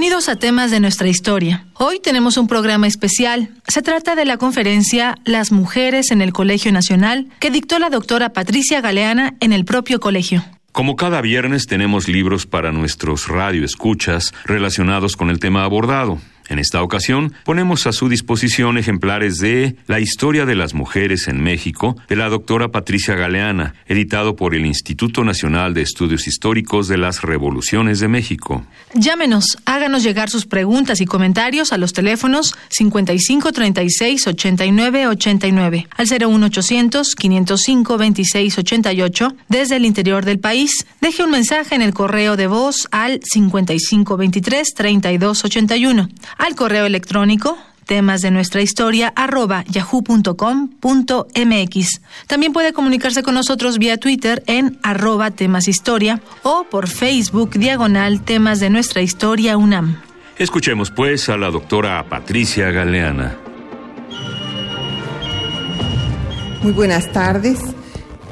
Bienvenidos a temas de nuestra historia. Hoy tenemos un programa especial. Se trata de la conferencia Las mujeres en el Colegio Nacional que dictó la doctora Patricia Galeana en el propio colegio. Como cada viernes tenemos libros para nuestros radioescuchas relacionados con el tema abordado. En esta ocasión, ponemos a su disposición ejemplares de La historia de las mujeres en México, de la doctora Patricia Galeana, editado por el Instituto Nacional de Estudios Históricos de las Revoluciones de México. Llámenos, háganos llegar sus preguntas y comentarios a los teléfonos 55 36 89 89 al 01800 505 26 88 desde el interior del país. Deje un mensaje en el correo de voz al 55 23 32 81 al correo electrónico temas de nuestra historia arroba yahoo.com.mx. También puede comunicarse con nosotros vía Twitter en arroba temas historia o por Facebook diagonal temas de nuestra historia UNAM. Escuchemos pues a la doctora Patricia Galeana. Muy buenas tardes.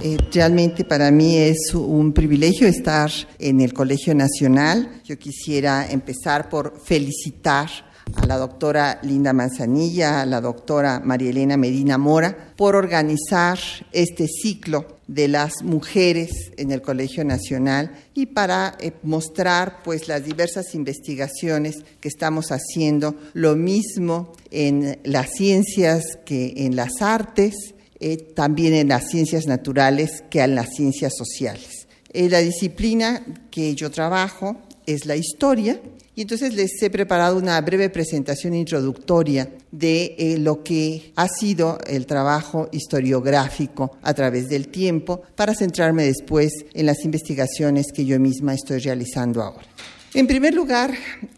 Eh, realmente para mí es un privilegio estar en el Colegio Nacional. Yo quisiera empezar por felicitar a la doctora Linda Manzanilla, a la doctora María Elena Medina Mora, por organizar este ciclo de las mujeres en el Colegio Nacional y para eh, mostrar pues las diversas investigaciones que estamos haciendo, lo mismo en las ciencias que en las artes, eh, también en las ciencias naturales que en las ciencias sociales. Eh, la disciplina que yo trabajo es la historia y entonces les he preparado una breve presentación introductoria de eh, lo que ha sido el trabajo historiográfico a través del tiempo para centrarme después en las investigaciones que yo misma estoy realizando ahora. En primer lugar,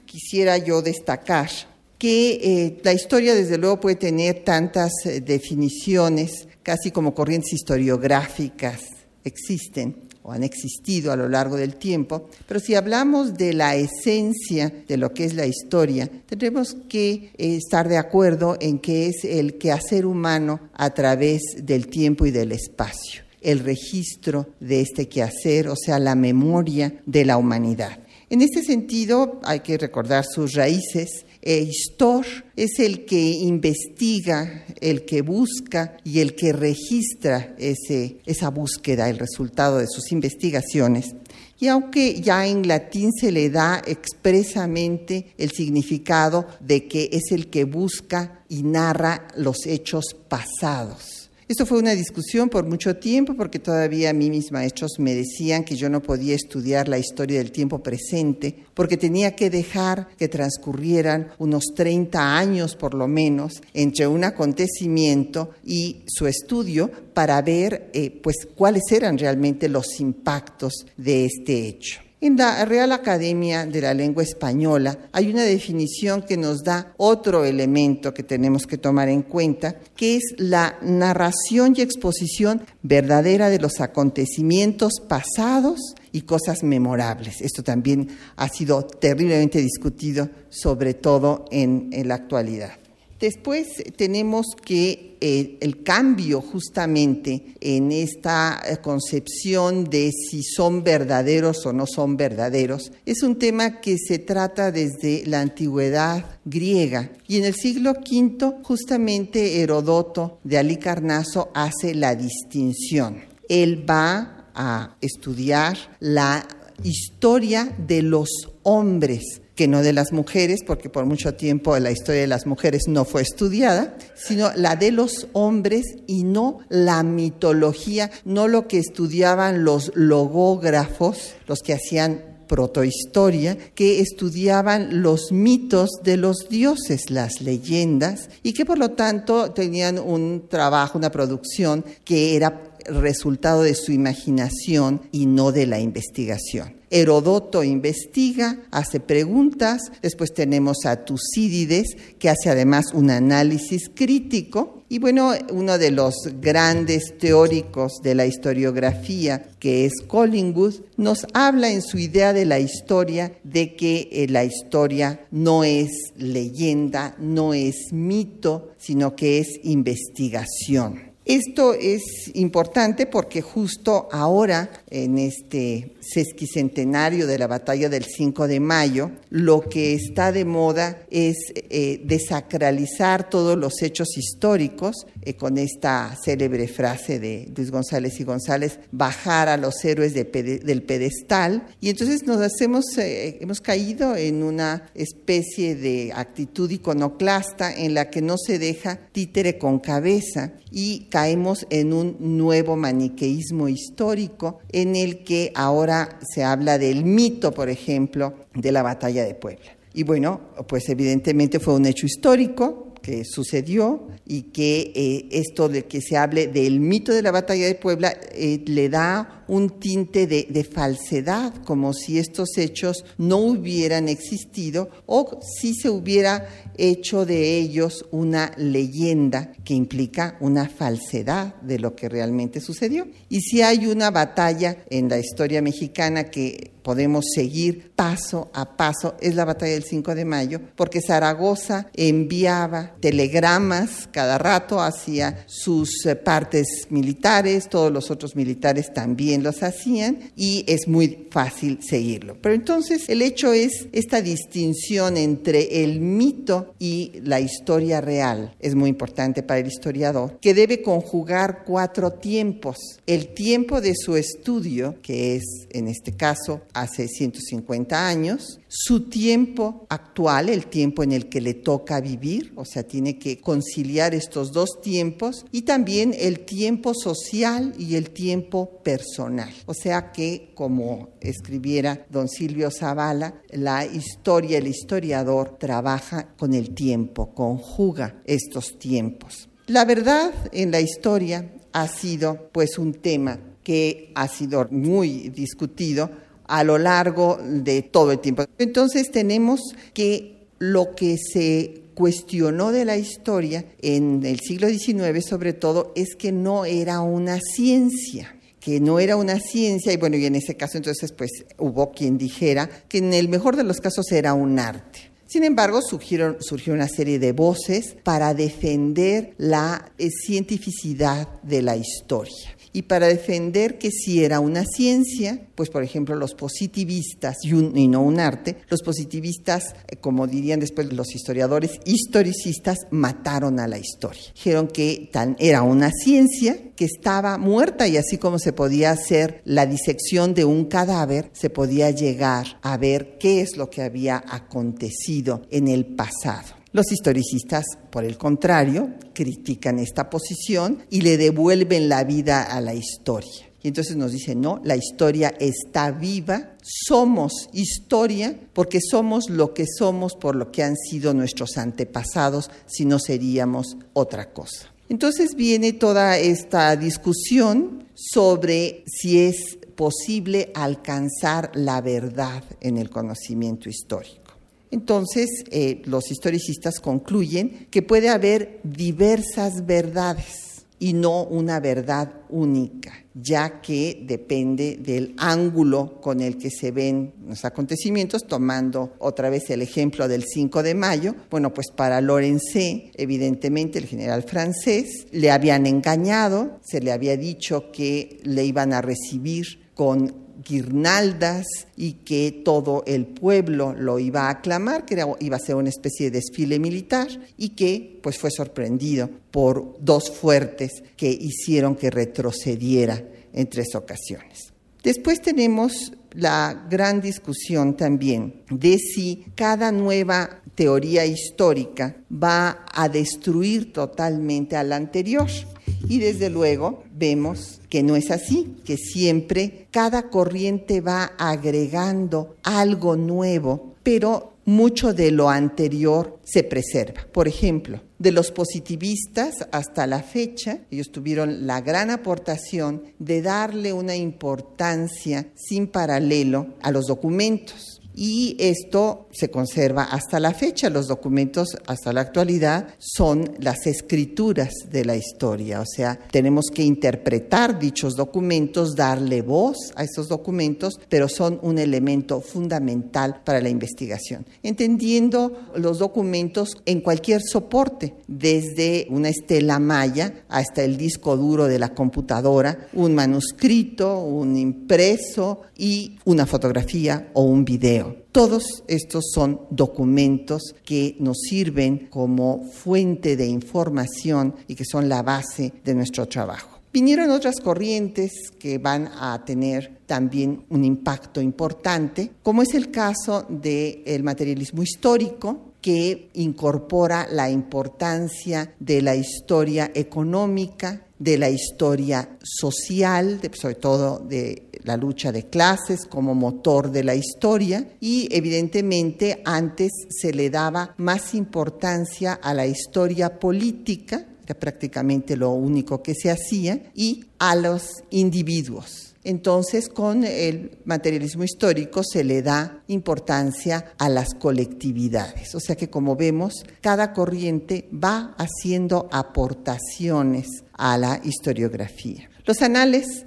quisiera yo destacar que eh, la historia desde luego puede tener tantas eh, definiciones, casi como corrientes historiográficas existen han existido a lo largo del tiempo, pero si hablamos de la esencia de lo que es la historia, tendremos que eh, estar de acuerdo en que es el quehacer humano a través del tiempo y del espacio, el registro de este quehacer, o sea, la memoria de la humanidad. En este sentido, hay que recordar sus raíces e Histor es el que investiga, el que busca y el que registra ese, esa búsqueda, el resultado de sus investigaciones. Y aunque ya en latín se le da expresamente el significado de que es el que busca y narra los hechos pasados. Esto fue una discusión por mucho tiempo porque todavía a mí mis maestros me decían que yo no podía estudiar la historia del tiempo presente porque tenía que dejar que transcurrieran unos 30 años por lo menos entre un acontecimiento y su estudio para ver eh, pues cuáles eran realmente los impactos de este hecho. En la Real Academia de la Lengua Española hay una definición que nos da otro elemento que tenemos que tomar en cuenta, que es la narración y exposición verdadera de los acontecimientos pasados y cosas memorables. Esto también ha sido terriblemente discutido, sobre todo en, la actualidad. Después tenemos que eh, el cambio justamente en esta eh, concepción de si son verdaderos o no son verdaderos es un tema que se trata desde la antigüedad griega y en el siglo V justamente Herodoto de Alicarnaso hace la distinción. Él va a estudiar la historia de los hombres que no de las mujeres, porque por mucho tiempo la historia de las mujeres no fue estudiada, sino la de los hombres y no la mitología, no lo que estudiaban los logógrafos, los que hacían protohistoria, que estudiaban los mitos de los dioses, las leyendas, y que por lo tanto tenían un trabajo, una producción que era resultado de su imaginación y no de la investigación. Herodoto investiga, hace preguntas, después tenemos a Tucídides, que hace además un análisis crítico, y bueno, uno de los grandes teóricos de la historiografía, que es Collingwood, nos habla en su idea de la historia de que eh, la historia no es leyenda, no es mito, sino que es investigación. Esto es importante porque justo ahora, en este sesquicentenario de la batalla del 5 de mayo, lo que está de moda es eh, desacralizar todos los hechos históricos, eh, con esta célebre frase de Luis González y González, bajar a los héroes del pedestal. Y entonces nos hacemos, eh, hemos caído en una especie de actitud iconoclasta en la que no se deja títere con cabeza y caemos en un nuevo maniqueísmo histórico en el que ahora se habla del mito, por ejemplo, de la batalla de Puebla. Y bueno, pues evidentemente fue un hecho histórico, que sucedió y que eh, esto de que se hable del mito de la batalla de Puebla eh, le da un tinte de, falsedad, como si estos hechos no hubieran existido o si se hubiera hecho de ellos una leyenda que implica una falsedad de lo que realmente sucedió. Y si hay una batalla en la historia mexicana que podemos seguir paso a paso es la batalla del 5 de mayo, porque Zaragoza enviaba telegramas cada rato hacia sus eh, partes militares, todos los otros militares también los hacían y es muy fácil seguirlo. Pero entonces el hecho es esta distinción entre el mito y la historia real. Es muy importante para el historiador, que debe conjugar cuatro tiempos. El tiempo de su estudio, que es en este caso hace 150 años, su tiempo actual, el tiempo en el que le toca vivir, o sea, tiene que conciliar estos dos tiempos, y también el tiempo social y el tiempo personal. O sea que, como escribiera don Silvio Zavala, la historia, el historiador trabaja con el tiempo, conjuga estos tiempos. La verdad en la historia ha sido pues un tema que ha sido muy discutido a lo largo de todo el tiempo. Entonces tenemos que lo que se cuestionó de la historia en el siglo XIX sobre todo es que no era una ciencia que no era una ciencia y bueno, y en ese caso entonces pues hubo quien dijera que en el mejor de los casos era un arte. Sin embargo, surgieron, surgió una serie de voces para defender la eh, cientificidad de la historia y para defender que si era una ciencia, pues por ejemplo los positivistas y, no un arte, los positivistas, eh, como dirían después los historiadores, historicistas, mataron a la historia. Dijeron que era una ciencia que estaba muerta y así como se podía hacer la disección de un cadáver, se podía llegar a ver qué es lo que había acontecido en el pasado. Los historicistas, por el contrario, critican esta posición y le devuelven la vida a la historia. Y entonces nos dicen, no, la historia está viva, somos historia porque somos lo que somos por lo que han sido nuestros antepasados, si no seríamos otra cosa. Entonces viene toda esta discusión sobre si es posible alcanzar la verdad en el conocimiento histórico. Entonces, eh, los historicistas concluyen que puede haber diversas verdades y no una verdad única, ya que depende del ángulo con el que se ven los acontecimientos, tomando otra vez el ejemplo del 5 de mayo. Bueno, pues para Lorenzé, evidentemente el general francés, le habían engañado, se le había dicho que le iban a recibir con guirnaldas y que todo el pueblo lo iba a aclamar, que iba a ser una especie de desfile militar y que pues fue sorprendido por dos fuertes que hicieron que retrocediera en tres ocasiones. Después tenemos la gran discusión también de si cada nueva teoría histórica va a destruir totalmente a la anterior Y desde luego vemos que no es así, que siempre cada corriente va agregando algo nuevo, pero mucho de lo anterior se preserva. Por ejemplo, de los positivistas hasta la fecha, ellos tuvieron la gran aportación de darle una importancia sin paralelo a los documentos y esto se conserva hasta la fecha. Los documentos hasta la actualidad son las escrituras de la historia, o sea, tenemos que interpretar dichos documentos, darle voz a esos documentos, pero son un elemento fundamental para la investigación. Entendiendo los documentos en cualquier soporte, desde una estela maya hasta el disco duro de la computadora, un manuscrito, un impreso y una fotografía o un video. Todos estos son documentos que nos sirven como fuente de información y que son la base de nuestro trabajo. Vinieron otras corrientes que van a tener también un impacto importante, como es el caso del materialismo histórico, que incorpora la importancia de la historia económica, de la historia social, sobre todo de la lucha de clases como motor de la historia y evidentemente antes se le daba más importancia a la historia política, era prácticamente lo único que se hacía, y a los individuos. Entonces, con el materialismo histórico se le da importancia a las colectividades. O sea que, como vemos, cada corriente va haciendo aportaciones a la historiografía. Los anales,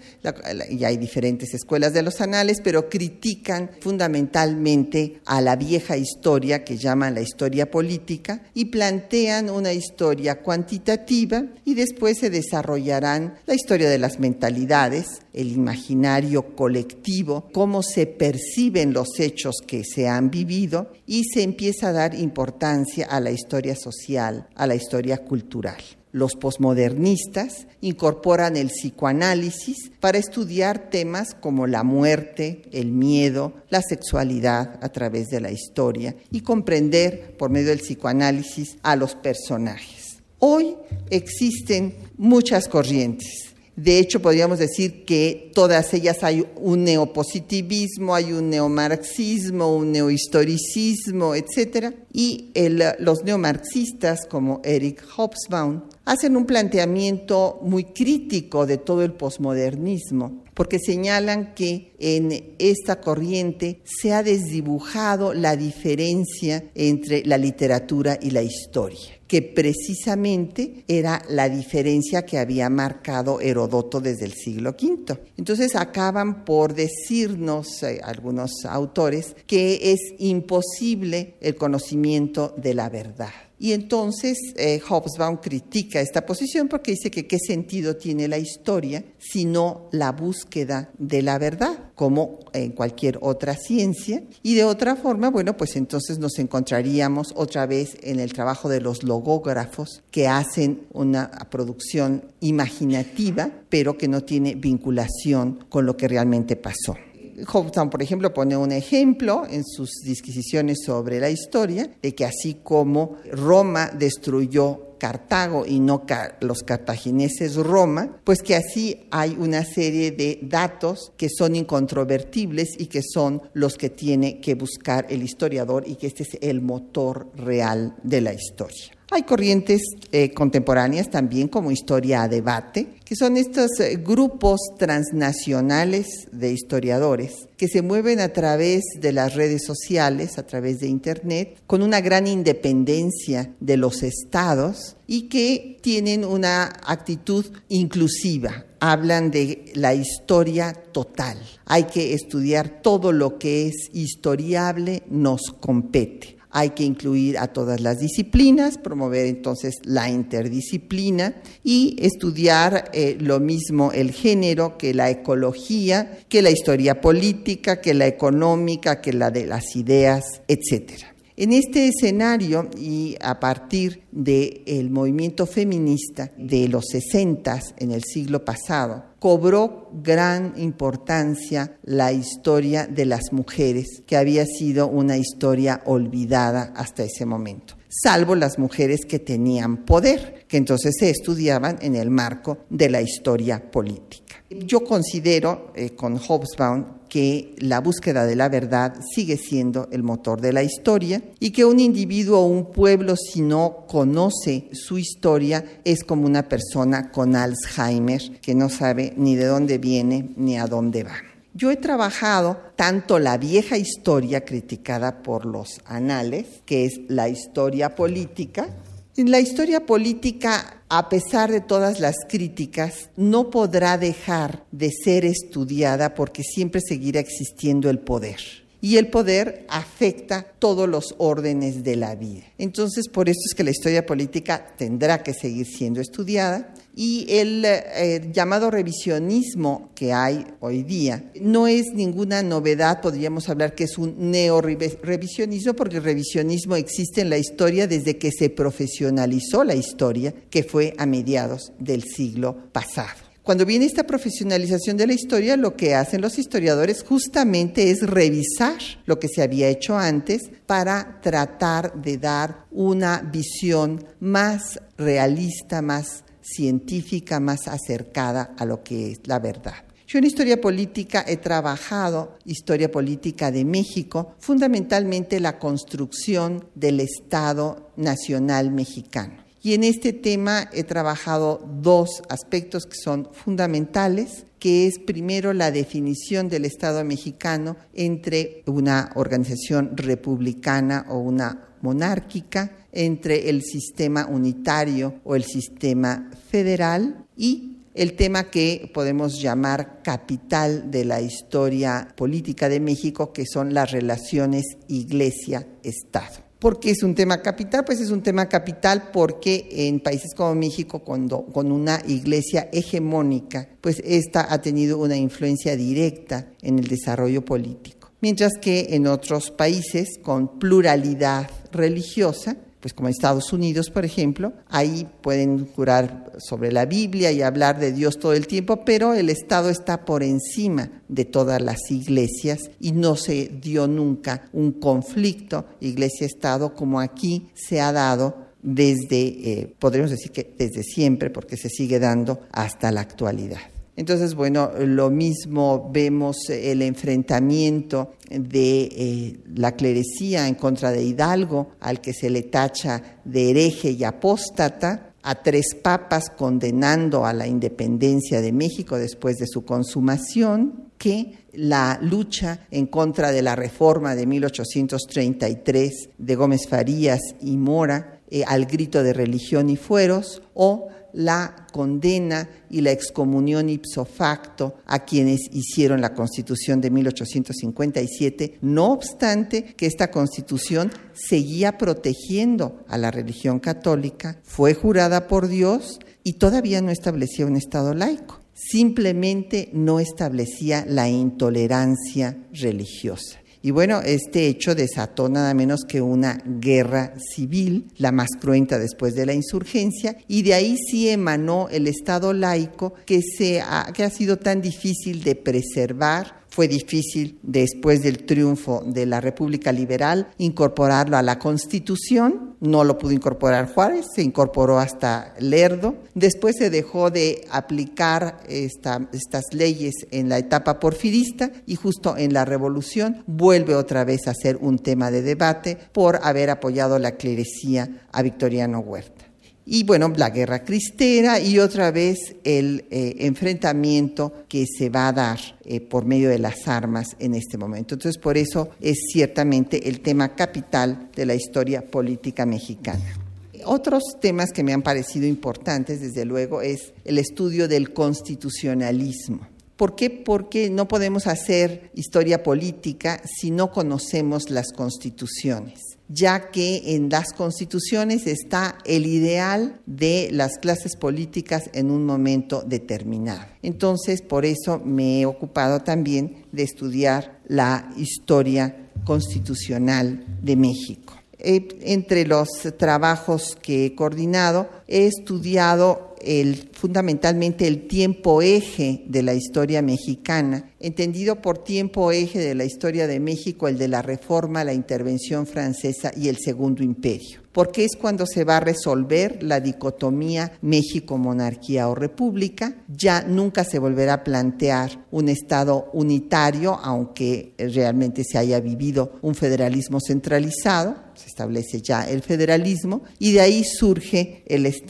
y hay diferentes escuelas de los anales, pero critican fundamentalmente a la vieja historia que llaman la historia política y plantean una historia cuantitativa y después se desarrollarán la historia de las mentalidades, el imaginario colectivo, cómo se perciben los hechos que se han vivido y se empieza a dar importancia a la historia social, a la historia cultural. Los posmodernistas incorporan el psicoanálisis para estudiar temas como la muerte, el miedo, la sexualidad a través de la historia y comprender por medio del psicoanálisis a los personajes. Hoy existen muchas corrientes de hecho, podríamos decir que todas ellas hay un neopositivismo, hay un neomarxismo, un neohistoricismo, etc. Y los neomarxistas, como Eric Hobsbawm, hacen un planteamiento muy crítico de todo el posmodernismo, porque señalan que en esta corriente se ha desdibujado la diferencia entre la literatura y la historia que precisamente era la diferencia que había marcado Herodoto desde el siglo V. Entonces acaban por decirnos eh, algunos autores que es imposible el conocimiento de la verdad. Y entonces eh, Hobsbawm critica esta posición porque dice que qué sentido tiene la historia sino la búsqueda de la verdad, como en cualquier otra ciencia. Y de otra forma, bueno, pues entonces nos encontraríamos otra vez en el trabajo de los logógrafos que hacen una producción imaginativa, pero que no tiene vinculación con lo que realmente pasó. Hobson, por ejemplo, pone un ejemplo en sus disquisiciones sobre la historia de que así como Roma destruyó Cartago y no los cartagineses Roma, pues que así hay una serie de datos que son incontrovertibles y que son los que tiene que buscar el historiador y que este es el motor real de la historia. Hay corrientes eh, contemporáneas también como Historia a Debate, que son estos eh, grupos transnacionales de historiadores que se mueven a través de las redes sociales, a través de Internet, con una gran independencia de los estados y que tienen una actitud inclusiva. Hablan de la historia total. Hay que estudiar todo lo que es historiable, nos compete hay que incluir a todas las disciplinas, promover entonces la interdisciplina y estudiar eh, lo mismo el género que la ecología, que la historia política, que la económica, que la de las ideas, etcétera. En este escenario y a partir del movimiento feminista de los 60 en el siglo pasado, cobró gran importancia la historia de las mujeres, que había sido una historia olvidada hasta ese momento salvo las mujeres que tenían poder, que entonces se estudiaban en el marco de la historia política. Yo considero eh, con Hobsbawm que la búsqueda de la verdad sigue siendo el motor de la historia y que un individuo o un pueblo si no conoce su historia es como una persona con Alzheimer que no sabe ni de dónde viene ni a dónde va. Yo he trabajado tanto la vieja historia criticada por los anales, que es la historia política, la historia política, a pesar de todas las críticas, no podrá dejar de ser estudiada porque siempre seguirá existiendo el poder. Y el poder afecta todos los órdenes de la vida. Entonces, por eso es que la historia política tendrá que seguir siendo estudiada y el eh, llamado revisionismo que hay hoy día no es ninguna novedad, podríamos hablar que es un neo-revisionismo, porque el revisionismo existe en la historia desde que se profesionalizó la historia, que fue a mediados del siglo pasado. Cuando viene esta profesionalización de la historia, lo que hacen los historiadores justamente es revisar lo que se había hecho antes para tratar de dar una visión más realista, más científica más acercada a lo que es la verdad. Yo en historia política he trabajado historia política de México, fundamentalmente la construcción del Estado Nacional Mexicano. Y en este tema he trabajado dos aspectos que son fundamentales, que es primero la definición del Estado mexicano entre una organización republicana o una monárquica, entre el sistema unitario o el sistema federal y el tema que podemos llamar capital de la historia política de México, que son las relaciones Iglesia-Estado. ¿Por qué es un tema capital? Pues es un tema capital porque en países como México, cuando, con una iglesia hegemónica, pues esta ha tenido una influencia directa en el desarrollo político. Mientras que en otros países con pluralidad religiosa, pues como en Estados Unidos, por ejemplo, ahí pueden curar sobre la Biblia y hablar de Dios todo el tiempo, pero el Estado está por encima de todas las iglesias y no se dio nunca un conflicto iglesia-Estado como aquí se ha dado desde, eh, podríamos decir que desde siempre, porque se sigue dando hasta la actualidad. Entonces, bueno, lo mismo vemos el enfrentamiento de eh, la clerecía en contra de Hidalgo, al que se le tacha de hereje y apóstata, a tres papas condenando a la independencia de México después de su consumación, que la lucha en contra de la reforma de 1833 de Gómez Farías y Mora eh, al grito de religión y fueros, o la condena y la excomunión ipso facto a quienes hicieron la Constitución de 1857, no obstante que esta Constitución seguía protegiendo a la religión católica, fue jurada por Dios y todavía no establecía un Estado laico, simplemente no establecía la intolerancia religiosa. Y bueno, este hecho desató nada menos que una guerra civil, la más cruenta después de la insurgencia, y de ahí sí emanó el Estado laico que, se que ha sido tan difícil de preservar fue difícil, después del triunfo de la República Liberal, incorporarlo a la Constitución. No lo pudo incorporar Juárez, se incorporó hasta Lerdo. Después se dejó de aplicar estas leyes en la etapa porfirista y justo en la Revolución vuelve otra vez a ser un tema de debate por haber apoyado la clerecía a Victoriano Huerta y bueno, la guerra cristera y otra vez el eh, enfrentamiento que se va a dar eh, por medio de las armas en este momento. Entonces, por eso es ciertamente el tema capital de la historia política mexicana. Otros temas que me han parecido importantes, desde luego, es el estudio del constitucionalismo. ¿Por qué? Porque no podemos hacer historia política si no conocemos las constituciones ya que en las constituciones está el ideal de las clases políticas en un momento determinado. Entonces, por eso me he ocupado también de estudiar la historia constitucional de México. Eh, entre los trabajos que he coordinado, he estudiado el, fundamentalmente el tiempo eje de la historia mexicana, entendido por tiempo eje de la historia de México el de la reforma, la intervención francesa y el segundo imperio porque es cuando se va a resolver la dicotomía México-monarquía o república. Ya nunca se volverá a plantear un Estado unitario, aunque realmente se haya vivido un federalismo centralizado, se establece ya el federalismo, y de ahí surge el Estado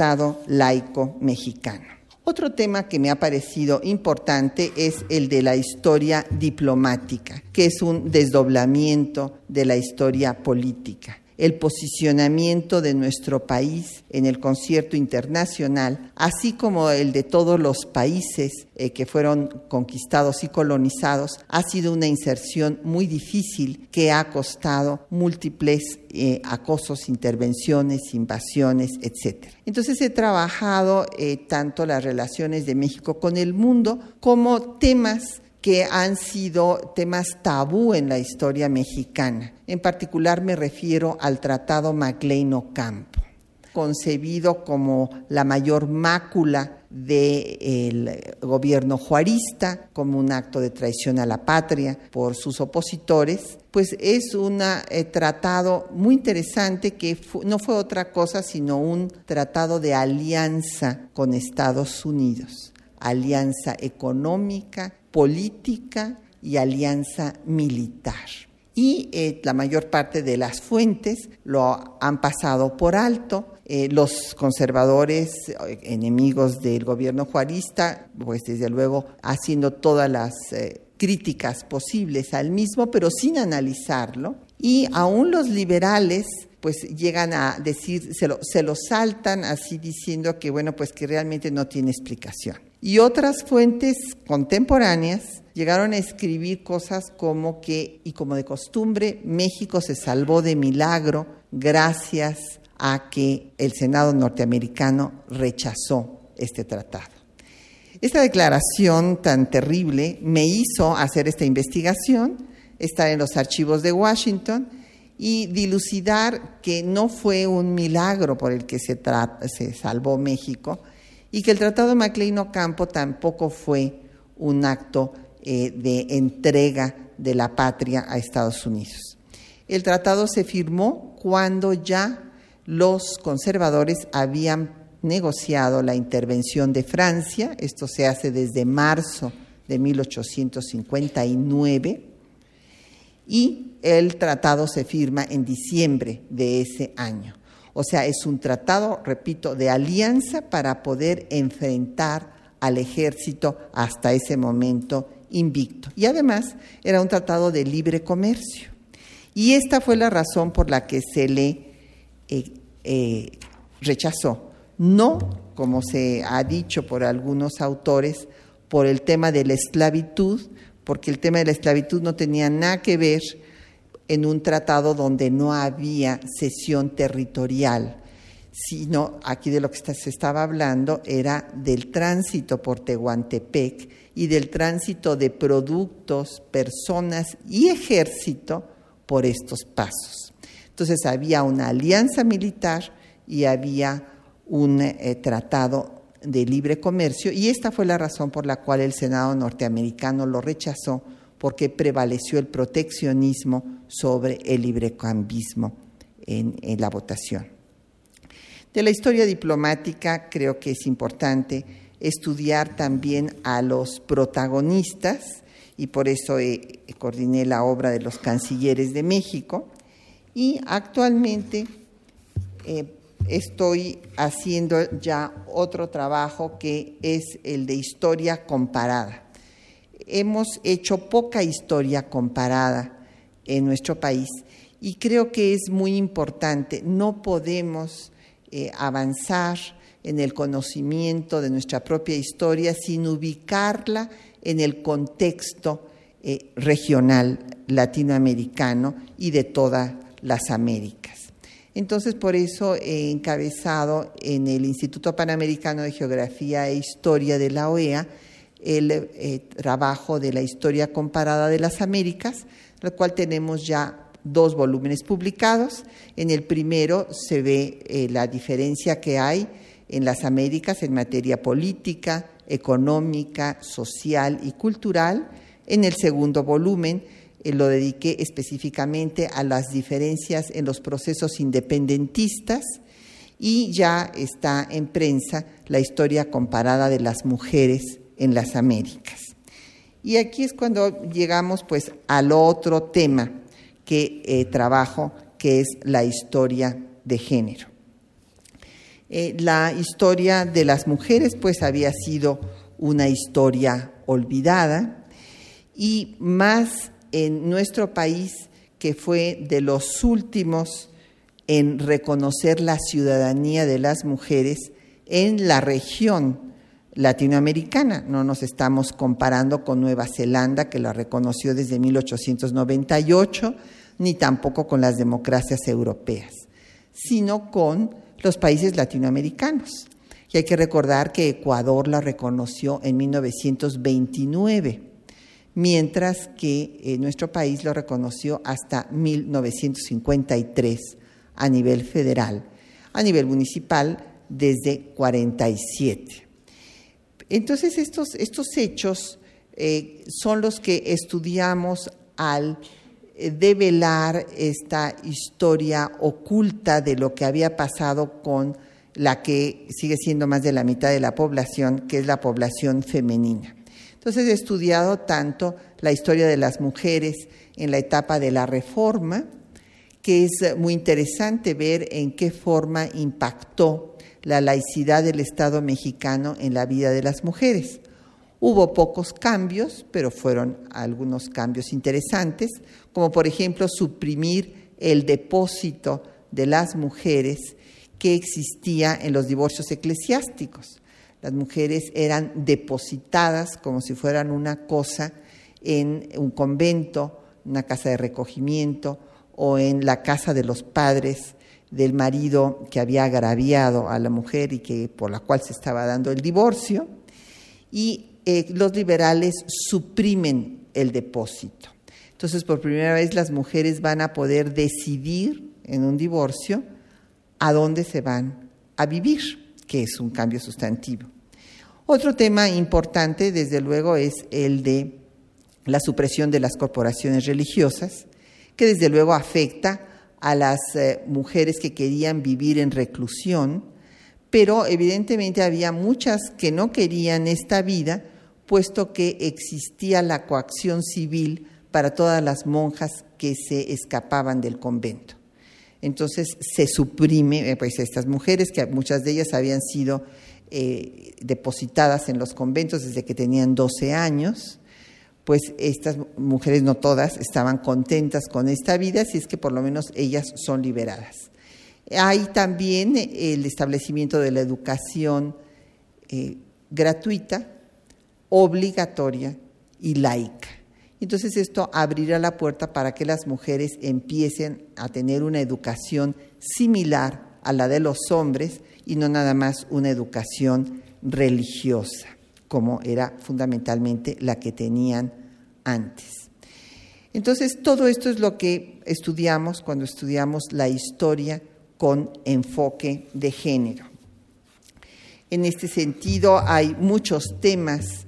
laico mexicano. Otro tema que me ha parecido importante es el de la historia diplomática, que es un desdoblamiento de la historia política el posicionamiento de nuestro país en el concierto internacional, así como el de todos los países eh, que fueron conquistados y colonizados, ha sido una inserción muy difícil que ha costado múltiples eh, acosos, intervenciones, invasiones, etc. Entonces he trabajado eh, tanto las relaciones de México con el mundo como temas que han sido temas tabú en la historia mexicana. En particular me refiero al Tratado Maclean Ocampo, concebido como la mayor mácula del gobierno juarista como un acto de traición a la patria por sus opositores, pues es un eh, tratado muy interesante que no fue otra cosa sino un tratado de alianza con Estados Unidos, alianza económica, política y alianza militar. Y eh, la mayor parte de las fuentes lo han pasado por alto. Eh, los conservadores, eh, enemigos del gobierno juarista, pues desde luego haciendo todas las críticas posibles al mismo, pero sin analizarlo. Y aún los liberales pues llegan a decir, se lo, se lo saltan así diciendo que bueno, pues que realmente no tiene explicación. Y otras fuentes contemporáneas llegaron a escribir cosas como que, y como de costumbre, México se salvó de milagro gracias a que el Senado norteamericano rechazó este tratado. Esta declaración tan terrible me hizo hacer esta investigación, estar en los archivos de Washington y dilucidar que no fue un milagro por el que se, se salvó México, y que el Tratado de Maclean Ocampo tampoco fue un acto eh, de entrega de la patria a Estados Unidos. El tratado se firmó cuando ya los conservadores habían negociado la intervención de Francia, esto se hace desde marzo de 1859, y el tratado se firma en diciembre de ese año. O sea, es un tratado, repito, de alianza para poder enfrentar al ejército hasta ese momento invicto. Y además era un tratado de libre comercio. Y esta fue la razón por la que se le eh, eh, rechazó. No, como se ha dicho por algunos autores, por el tema de la esclavitud, porque el tema de la esclavitud no tenía nada que ver en un tratado donde no había cesión territorial, sino aquí de lo que se estaba hablando era del tránsito por Tehuantepec y del tránsito de productos, personas y ejército por estos pasos. Entonces había una alianza militar y había un eh, tratado de libre comercio y esta fue la razón por la cual el Senado norteamericano lo rechazó porque prevaleció el proteccionismo sobre el librecambismo en, la votación. De la historia diplomática creo que es importante estudiar también a los protagonistas y por eso coordiné la obra de los cancilleres de México y actualmente eh, estoy haciendo ya otro trabajo que es el de historia comparada hemos hecho poca historia comparada en nuestro país y creo que es muy importante. No podemos eh, avanzar en el conocimiento de nuestra propia historia sin ubicarla en el contexto eh, regional latinoamericano y de todas las Américas. Entonces, por eso he encabezado en el Instituto Panamericano de Geografía e Historia de la OEA el eh, trabajo de la historia comparada de las Américas, el cual tenemos ya dos volúmenes publicados. En el primero se ve eh, la diferencia que hay en las Américas en materia política, económica, social y cultural. En el segundo volumen eh, lo dediqué específicamente a las diferencias en los procesos independentistas y ya está en prensa la historia comparada de las mujeres en las Américas. Y aquí es cuando llegamos pues al otro tema que eh, trabajo, que es la historia de género. Eh, la historia de las mujeres pues había sido una historia olvidada y más en nuestro país que fue de los últimos en reconocer la ciudadanía de las mujeres en la región latinoamericana. No nos estamos comparando con Nueva Zelanda, que la reconoció desde 1898, ni tampoco con las democracias europeas, sino con los países latinoamericanos. Y hay que recordar que Ecuador la reconoció en 1929, mientras que eh, nuestro país lo reconoció hasta 1953 a nivel federal, a nivel municipal desde 47. Entonces estos, estos hechos eh, son los que estudiamos al eh, develar esta historia oculta de lo que había pasado con la que sigue siendo más de la mitad de la población, que es la población femenina. Entonces he estudiado tanto la historia de las mujeres en la etapa de la reforma, que es muy interesante ver en qué forma impactó la laicidad del Estado mexicano en la vida de las mujeres. Hubo pocos cambios, pero fueron algunos cambios interesantes, como por ejemplo suprimir el depósito de las mujeres que existía en los divorcios eclesiásticos. Las mujeres eran depositadas como si fueran una cosa en un convento, una casa de recogimiento o en la casa de los padres del marido que había agraviado a la mujer y que por la cual se estaba dando el divorcio y eh, los liberales suprimen el depósito. Entonces, por primera vez las mujeres van a poder decidir en un divorcio a dónde se van a vivir, que es un cambio sustantivo. Otro tema importante, desde luego, es el de la supresión de las corporaciones religiosas, que desde luego afecta a las eh, mujeres que querían vivir en reclusión, pero evidentemente había muchas que no querían esta vida, puesto que existía la coacción civil para todas las monjas que se escapaban del convento. Entonces se suprime, eh, pues estas mujeres, que muchas de ellas habían sido eh, depositadas en los conventos desde que tenían 12 años, pues estas mujeres, no todas, estaban contentas con esta vida, si es que por lo menos ellas son liberadas. Hay también el establecimiento de la educación eh, gratuita, obligatoria y laica. Entonces esto abrirá la puerta para que las mujeres empiecen a tener una educación similar a la de los hombres y no nada más una educación religiosa como era fundamentalmente la que tenían antes. Entonces, todo esto es lo que estudiamos cuando estudiamos la historia con enfoque de género. En este sentido, hay muchos temas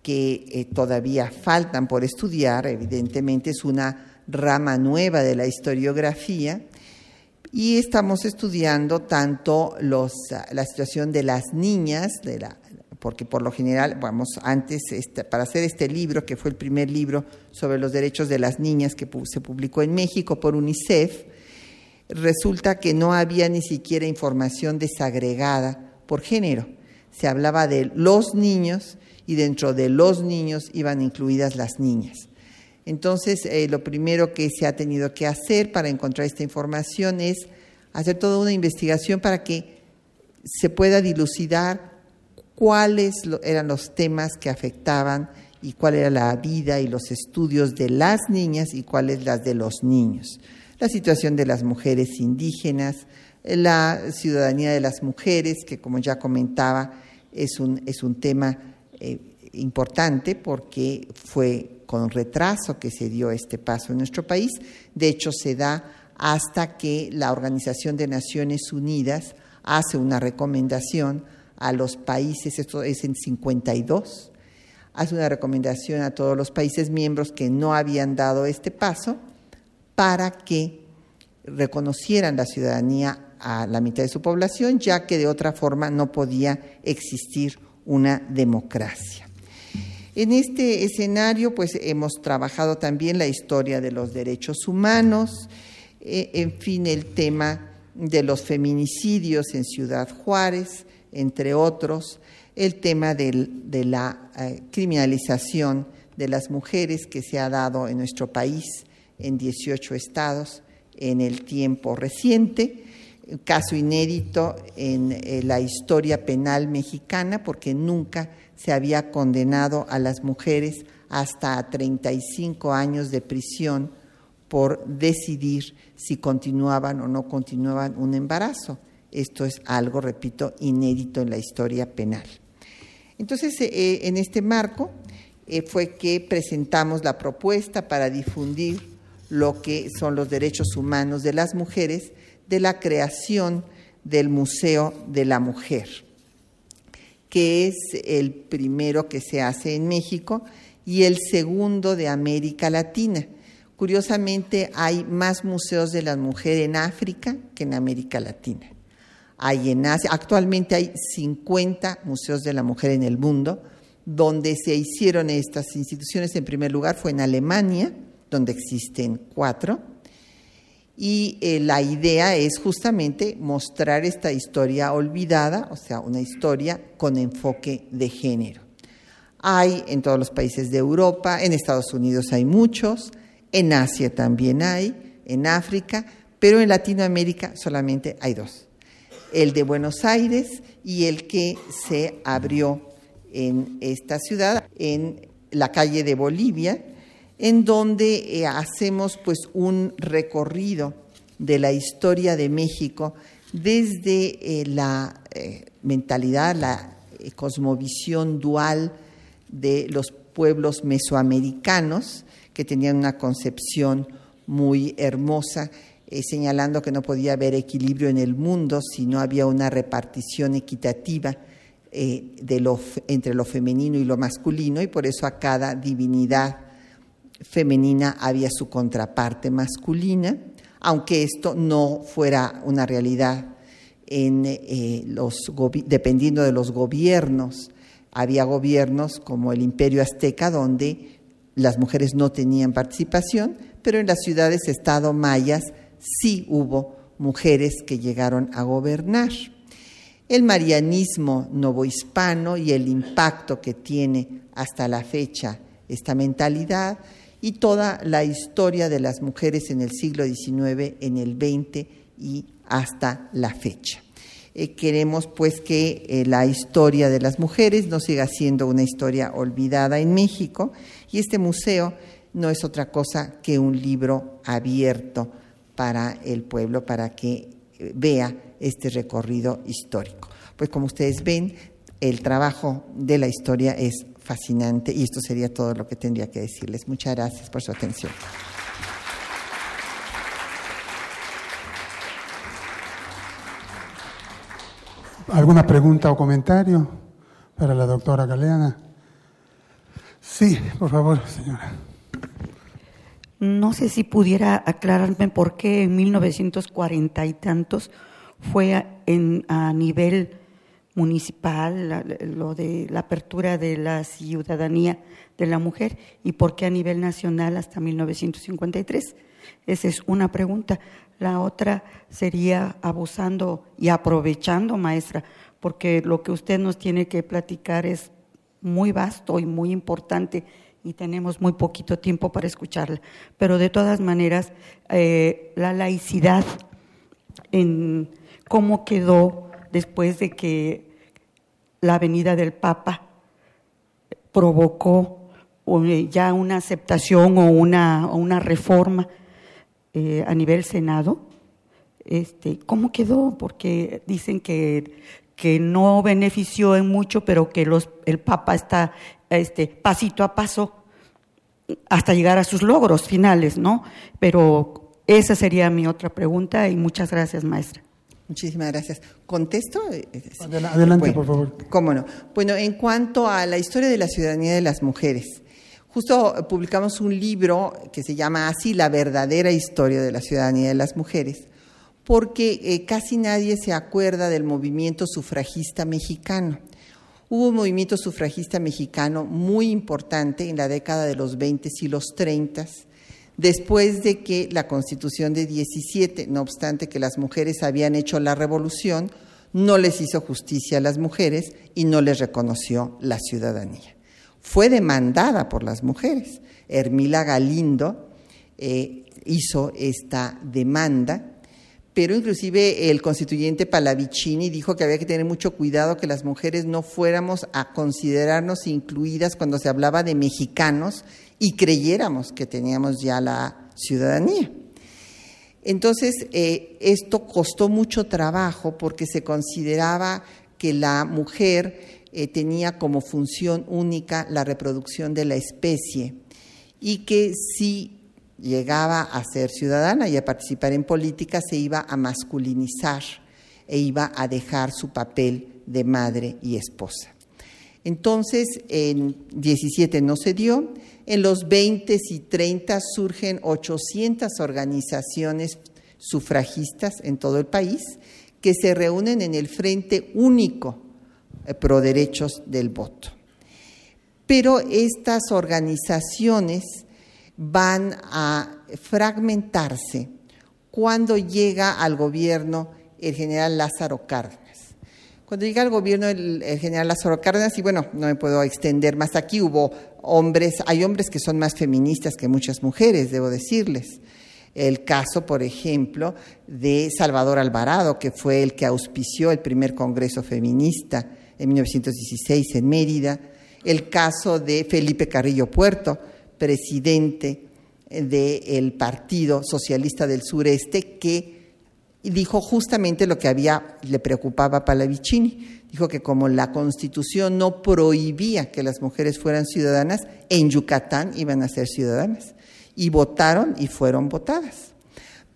que eh, todavía faltan por estudiar, evidentemente es una rama nueva de la historiografía, y estamos estudiando tanto los, la situación de las niñas, de la, porque por lo general, vamos, antes, este, para hacer este libro, que fue el primer libro sobre los derechos de las niñas que se publicó en México por UNICEF, resulta que no había ni siquiera información desagregada por género. Se hablaba de los niños y dentro de los niños iban incluidas las niñas. Entonces, eh, lo primero que se ha tenido que hacer para encontrar esta información es hacer toda una investigación para que se pueda dilucidar cuáles eran los temas que afectaban y cuál era la vida y los estudios de las niñas y cuáles las de los niños. La situación de las mujeres indígenas, la ciudadanía de las mujeres, que como ya comentaba es un, es un tema eh, importante porque fue con retraso que se dio este paso en nuestro país. De hecho, se da hasta que la Organización de Naciones Unidas hace una recomendación a los países, esto es en 52, hace una recomendación a todos los países miembros que no habían dado este paso para que reconocieran la ciudadanía a la mitad de su población, ya que de otra forma no podía existir una democracia. En este escenario, pues hemos trabajado también la historia de los derechos humanos, eh, en fin, el tema de los feminicidios en Ciudad Juárez, entre otros, el tema de la eh, criminalización de las mujeres que se ha dado en nuestro país en 18 estados en el tiempo reciente, caso inédito en eh, la historia penal mexicana porque nunca se había condenado a las mujeres hasta a 35 años de prisión por decidir si continuaban o no continuaban un embarazo. Esto es algo, repito, inédito en la historia penal. Entonces, eh, eh, en este marco fue que presentamos la propuesta para difundir lo que son los derechos humanos de las mujeres de la creación del Museo de la Mujer, que es el primero que se hace en México y el segundo de América Latina. Curiosamente, hay más museos de la mujer en África que en América Latina. Hay en Asia, actualmente hay 50 museos de la mujer en el mundo, donde se hicieron estas instituciones. En primer lugar fue en Alemania, donde existen cuatro, y eh, la idea es justamente mostrar esta historia olvidada, o sea, una historia con enfoque de género. Hay en todos los países de Europa, en Estados Unidos hay muchos, en Asia también hay, en África, pero en Latinoamérica solamente hay dos. El de Buenos Aires y el que se abrió en esta ciudad, en la calle de Bolivia, en donde eh, hacemos pues un recorrido de la historia de México desde eh, la eh, mentalidad, la cosmovisión dual de los pueblos mesoamericanos que tenían una concepción muy hermosa, señalando que no podía haber equilibrio en el mundo si no había una repartición equitativa de lo, entre lo femenino y lo masculino, y por eso a cada divinidad femenina había su contraparte masculina, aunque esto no fuera una realidad en eh, los dependiendo de los gobiernos. Había gobiernos como el Imperio Azteca donde las mujeres no tenían participación, pero en las ciudades-estado mayas sí hubo mujeres que llegaron a gobernar. El marianismo novohispano y el impacto que tiene hasta la fecha esta mentalidad y toda la historia de las mujeres en el siglo XIX, en el XX y hasta la fecha. Eh, queremos pues que eh, la historia de las mujeres no siga siendo una historia olvidada en México y este museo no es otra cosa que un libro abierto para el pueblo, para que eh, vea este recorrido histórico. Pues como ustedes ven, el trabajo de la historia es fascinante y esto sería todo lo que tendría que decirles. Muchas gracias por su atención. ¿Alguna pregunta o comentario para la doctora Galeana? Sí, por favor, señora. No sé si pudiera aclararme por qué en 1940 y tantos fue en, a nivel municipal, lo de la apertura de la ciudadanía de la mujer y por qué a nivel nacional hasta 1953. Esa es una pregunta. La otra sería abusando y aprovechando, maestra, porque lo que usted nos tiene que platicar es muy vasto y muy importante y tenemos muy poquito tiempo para escucharla. Pero de todas maneras, eh, la laicidad en cómo quedó después de que la venida del Papa provocó eh, ya una aceptación o una, una reforma eh, a nivel Senado. Este, ¿Cómo quedó? Porque dicen que, que no benefició en mucho, pero que los, el Papa está este, pasito a paso hasta llegar a sus logros finales, ¿no? Pero esa sería mi otra pregunta y muchas gracias, maestra. Muchísimas gracias. ¿Contesto? Adelante, por favor. Cómo no. Bueno, en cuanto a la historia de la ciudadanía de las mujeres, justo publicamos un libro que se llama así, La verdadera historia de la ciudadanía de las mujeres, porque eh, casi nadie se acuerda del movimiento sufragista mexicano. Hubo un movimiento sufragista mexicano muy importante en la década de los 20 y los 30 después de que la Constitución de 17, no obstante que las mujeres habían hecho la revolución, no les hizo justicia a las mujeres y no les reconoció la ciudadanía. Fue demandada por las mujeres. Hermila Galindo eh, hizo esta demanda, pero inclusive el constituyente Palavicini dijo que había que tener mucho cuidado que las mujeres no fuéramos a considerarnos incluidas cuando se hablaba de mexicanos y creyéramos que teníamos ya la ciudadanía. Entonces, eh, esto costó mucho trabajo porque se consideraba que la mujer eh, tenía como función única la reproducción de la especie y que si llegaba a ser ciudadana y a participar en política se iba a masculinizar e iba a dejar su papel de madre y esposa. Entonces, en 17 no se dio, en los 20 y 30 surgen 800 organizaciones sufragistas en todo el país que se reúnen en el Frente Único eh, Pro Derechos del Voto. Pero estas organizaciones van a fragmentarse cuando llega al gobierno el general Lázaro Cárdenas. Cuando llega al gobierno el, general Lázaro Cárdenas, y bueno, no me puedo extender más aquí, hubo hombres, hay hombres que son más feministas que muchas mujeres, debo decirles. El caso, por ejemplo, de Salvador Alvarado, que fue el que auspició el primer Congreso Feminista en 1916 en Mérida. El caso de Felipe Carrillo Puerto, presidente del Partido Socialista del Sureste, que dijo justamente lo que había le preocupaba a Palavicini. Dijo que como la Constitución no prohibía que las mujeres fueran ciudadanas, en Yucatán iban a ser ciudadanas. Y votaron y fueron votadas.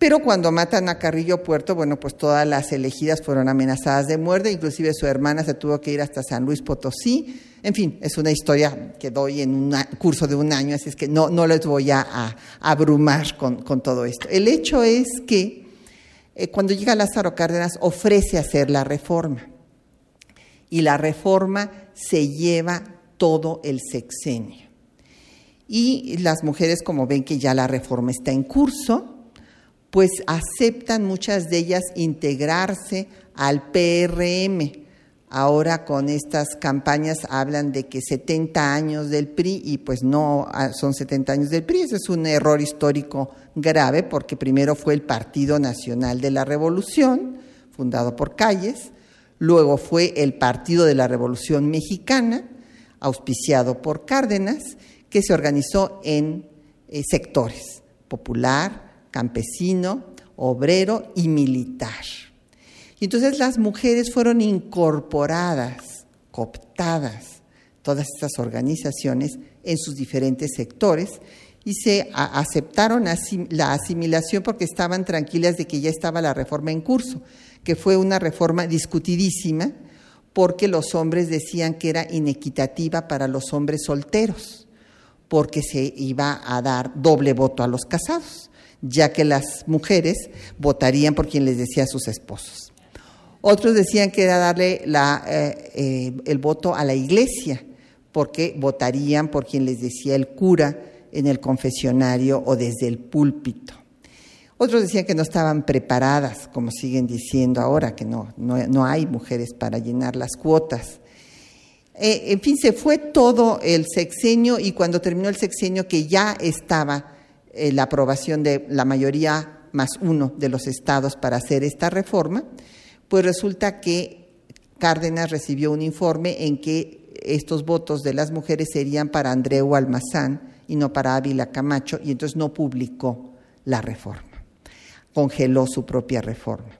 Pero cuando matan a Carrillo Puerto, bueno, pues todas las elegidas fueron amenazadas de muerte, inclusive su hermana se tuvo que ir hasta San Luis Potosí. En fin, es una historia que doy en un curso de un año, así es que no, no les voy a, abrumar con, con todo esto. El hecho es que eh, cuando llega Lázaro Cárdenas ofrece hacer la reforma y la reforma se lleva todo el sexenio. Y las mujeres, como ven que ya la reforma está en curso, pues aceptan muchas de ellas integrarse al PRM, Ahora con estas campañas hablan de que 70 años del PRI y pues no ah, son 70 años del PRI. Ese es un error histórico grave porque primero fue el Partido Nacional de la Revolución, fundado por Calles, luego fue el Partido de la Revolución Mexicana, auspiciado por Cárdenas, que se organizó en eh, sectores, popular, campesino, obrero y militar. Y entonces las mujeres fueron incorporadas, cooptadas, todas estas organizaciones en sus diferentes sectores y se aceptaron la asimilación porque estaban tranquilas de que ya estaba la reforma en curso, que fue una reforma discutidísima porque los hombres decían que era inequitativa para los hombres solteros, porque se iba a dar doble voto a los casados, ya que las mujeres votarían por quien les decía a sus esposos. Otros decían que era darle eh, eh, el voto a la iglesia, porque votarían por quien les decía el cura en el confesionario o desde el púlpito. Otros decían que no estaban preparadas, como siguen diciendo ahora, que no, no, hay mujeres para llenar las cuotas. Eh, en fin, se fue todo el sexenio y cuando terminó el sexenio que ya estaba la aprobación de la mayoría más uno de los estados para hacer esta reforma, pues resulta que Cárdenas recibió un informe en que estos votos de las mujeres serían para Andreu Almazán y no para Ávila Camacho, y entonces no publicó la reforma, congeló su propia reforma.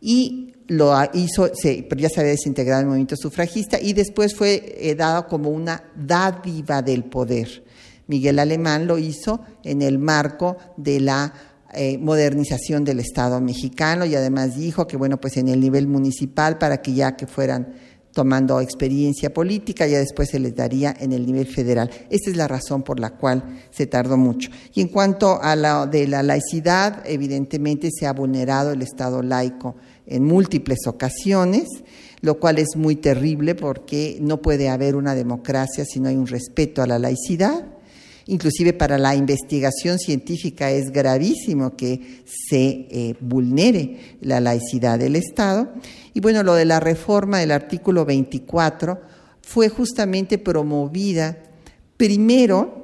Y lo hizo, ya se había desintegrado el movimiento sufragista y después fue eh, dado como una dádiva del poder. Miguel Alemán lo hizo en el marco de la eh, modernización del Estado mexicano y además dijo que, bueno, pues en el nivel municipal para que ya que fueran tomando experiencia política, ya después se les daría en el nivel federal. Esta es la razón por la cual se tardó mucho. Y en cuanto a la de la laicidad, evidentemente se ha vulnerado el Estado laico en múltiples ocasiones, lo cual es muy terrible porque no puede haber una democracia si no hay un respeto a la laicidad. Inclusive para la investigación científica es gravísimo que se eh, vulnere la laicidad del Estado. Y bueno, lo de la reforma del artículo 24 fue justamente promovida primero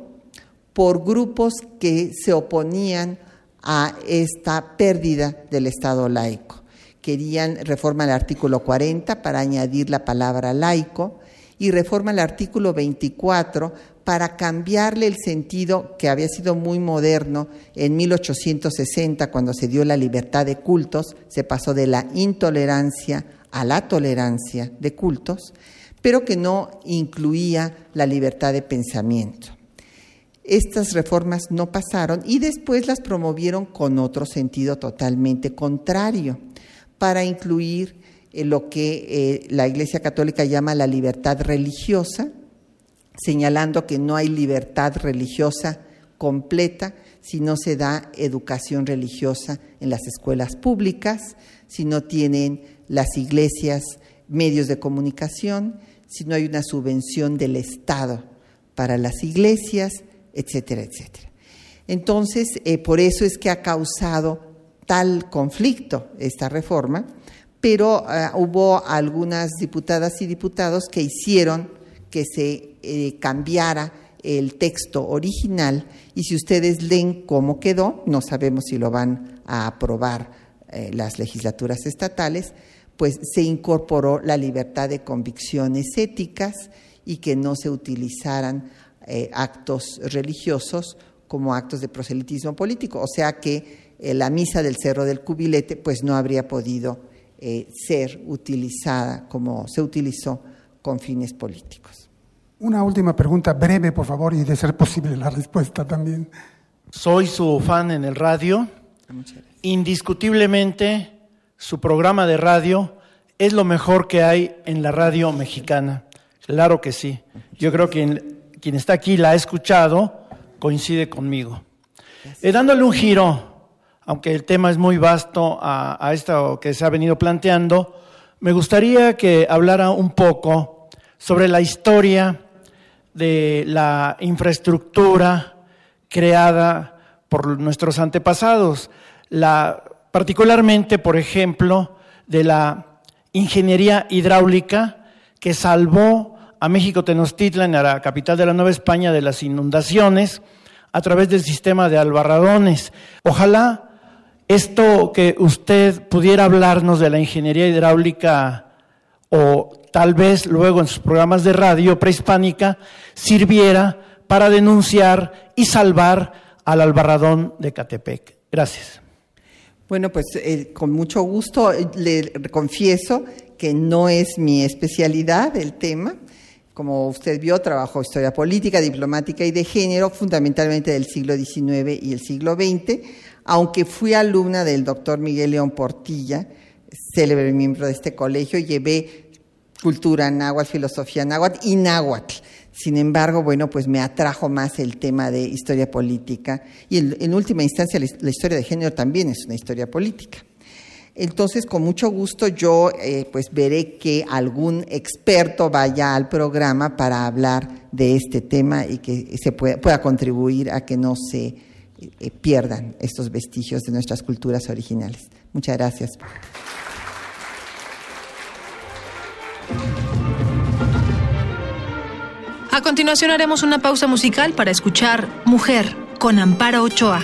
por grupos que se oponían a esta pérdida del Estado laico. Querían reforma el artículo 40 para añadir la palabra laico y reforma el artículo 24 para cambiarle el sentido que había sido muy moderno en 1860 cuando se dio la libertad de cultos, se pasó de la intolerancia a la tolerancia de cultos, pero que no incluía la libertad de pensamiento. Estas reformas no pasaron y después las promovieron con otro sentido totalmente contrario, para incluir eh, lo que eh, la Iglesia Católica llama la libertad religiosa, señalando que no hay libertad religiosa completa si no se da educación religiosa en las escuelas públicas, si no tienen las iglesias medios de comunicación, si no hay una subvención del Estado para las iglesias, etcétera, etcétera. Entonces, eh, por eso es que ha causado tal conflicto esta reforma, pero eh, hubo algunas diputadas y diputados que hicieron que se eh, cambiara el texto original y si ustedes leen cómo quedó, no sabemos si lo van a aprobar eh, las legislaturas estatales, pues se incorporó la libertad de convicciones éticas y que no se utilizaran actos religiosos como actos de proselitismo político, o sea que la misa del Cerro del Cubilete pues no habría podido eh, ser utilizada como se utilizó con fines políticos. Una última pregunta breve, por favor, y de ser posible la respuesta también. Soy su fan en el radio. Indiscutiblemente, su programa de radio es lo mejor que hay en la radio mexicana. Claro que sí. Yo creo que quien está aquí la ha escuchado, coincide conmigo. Eh, dándole un giro aunque el tema es muy vasto a, esto que se ha venido planteando, me gustaría que hablara un poco sobre la historia de la infraestructura creada por nuestros antepasados, la, particularmente, por ejemplo, de la ingeniería hidráulica que salvó a México Tenochtitlan, a la capital de la Nueva España, de las inundaciones a través del sistema de albarradones. Ojalá esto que usted pudiera hablarnos de la ingeniería hidráulica o tal vez luego en sus programas de radio prehispánica sirviera para denunciar y salvar al albarradón de Catepec. Gracias. Bueno, pues eh, con mucho gusto eh, le confieso que no es mi especialidad el tema. Como usted vio, trabajo historia política, diplomática y de género, fundamentalmente del siglo XIX y el siglo XX aunque fui alumna del doctor Miguel León Portilla, célebre miembro de este colegio, llevé cultura náhuatl, filosofía náhuatl y náhuatl. Sin embargo, bueno, pues me atrajo más el tema de historia política y en, última instancia la, historia de género también es una historia política. Entonces, con mucho gusto yo eh, pues veré que algún experto vaya al programa para hablar de este tema y que se pueda contribuir a que no se eh, pierdan estos vestigios de nuestras culturas originales. Muchas gracias. A continuación haremos una pausa musical para escuchar Mujer con Amparo Ochoa.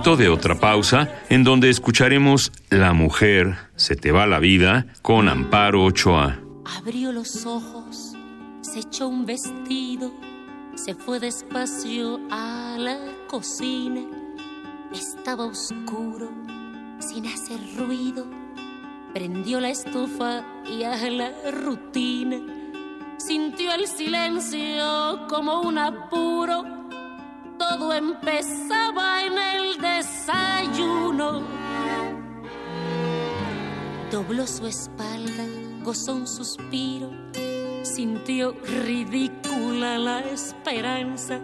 Momento de otra pausa en donde escucharemos La mujer se te va la vida con Amparo Ochoa. Abrió los ojos, se echó un vestido, se fue despacio a la cocina. Estaba oscuro, sin hacer ruido. Prendió la estufa y a la rutina. Sintió el silencio como un apuro. Todo empezaba en el desayuno. Dobló su espalda, gozó un suspiro, sintió ridícula la esperanza.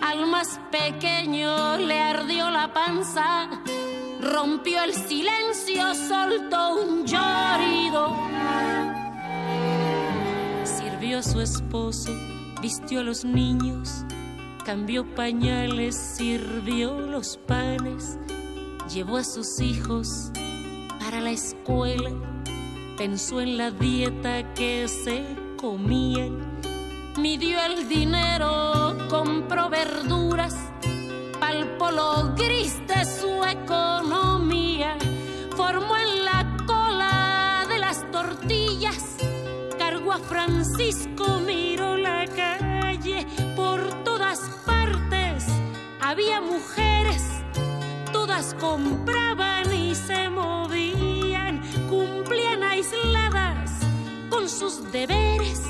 Al más pequeño le ardió la panza, rompió el silencio, soltó un llorido. Sirvió a su esposo, vistió a los niños, cambió pañales, sirvió los panes, llevó a sus hijos para la escuela, pensó en la dieta que se comían, midió el dinero, compró verduras, palpó lo gris de su economía, formó en la cola de las tortillas, cargó a Francisco, miró había mujeres todas compraban y se movían, cumplían aisladas con sus deberes,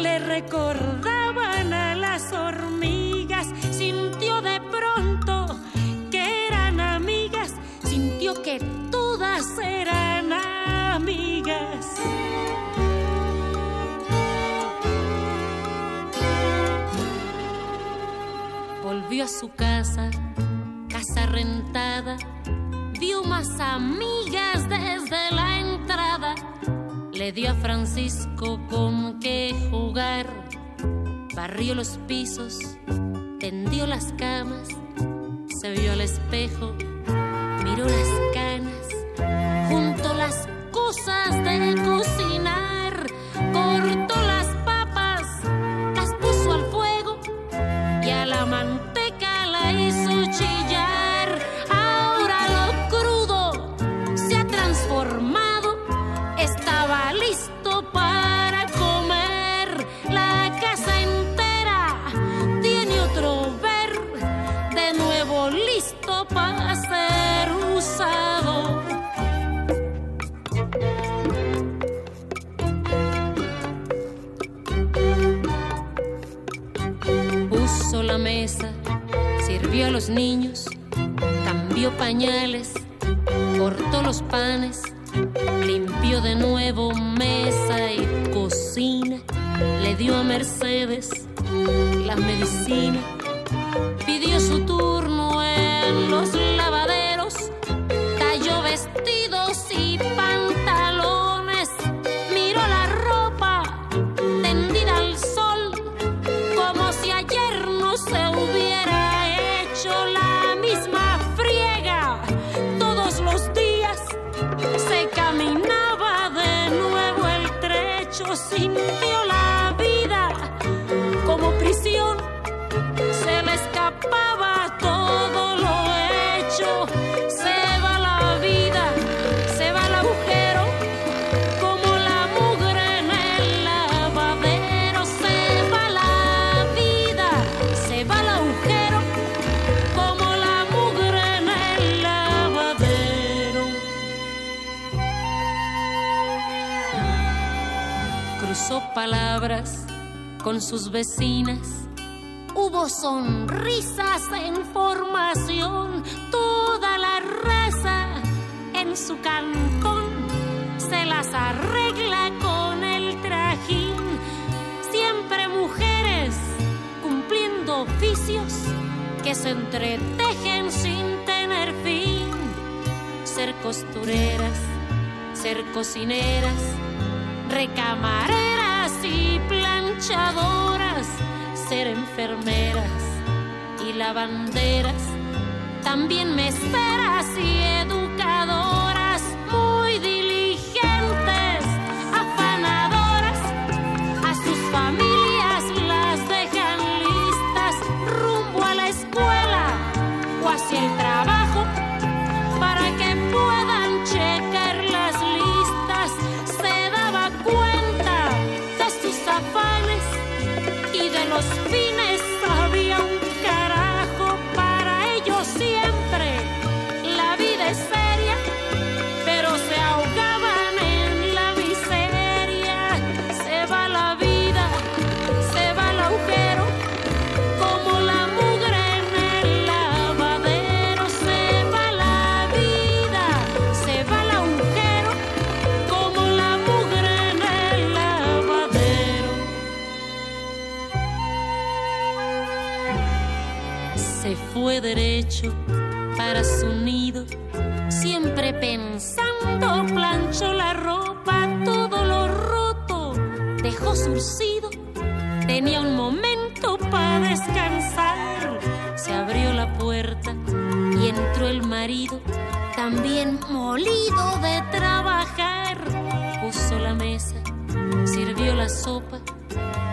le recordaban a las hormigas, sintió de pronto que eran amigas, sintió que todas eran Volvió a su casa, casa rentada, vio más amigas desde la entrada, le dio a Francisco con qué jugar, barrió los pisos, tendió las camas, se vio al espejo, miró las canas, juntó las cosas de cocinar, sirvió a los niños, cambió pañales, cortó los panes, limpió de nuevo mesa y cocina, le dio a Mercedes la medicina, pidió su turno en los con sus vecinas. Hubo sonrisas en formación, toda la raza en su cantón se las arregla con el trajín. Siempre mujeres cumpliendo oficios que se entretejen sin tener fin. Ser costureras, ser cocineras, recamareras planchadoras, ser enfermeras y lavanderas, también meseras y tenía un momento para descansar, se abrió la puerta y entró el marido, también molido de trabajar, puso la mesa, sirvió la sopa,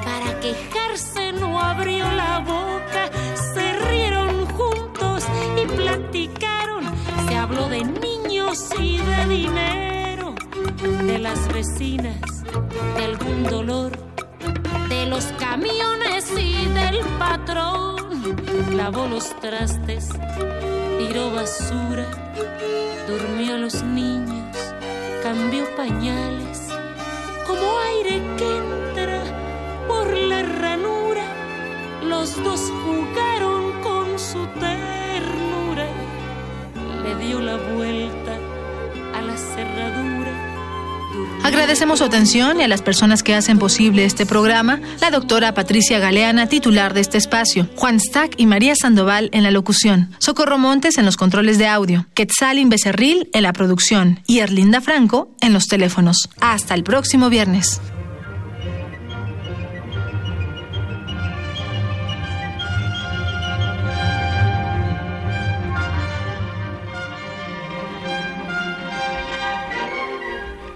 para quejarse no abrió la boca, se rieron juntos y platicaron, se habló de niños y de dinero, de las vecinas, de algún dolor, de los camiones y del patrón, lavó los trastes, tiró basura, durmió a los niños, cambió pañales, como aire que entra por la ranura, los dos jugaron con su ternura, le dio la vuelta a la cerradura. Agradecemos su atención y a las personas que hacen posible este programa, la doctora Patricia Galeana, titular de este espacio, Juan Stack y María Sandoval en la locución, Socorro Montes en los controles de audio, Quetzalin Becerril en la producción y Erlinda Franco en los teléfonos. Hasta el próximo viernes.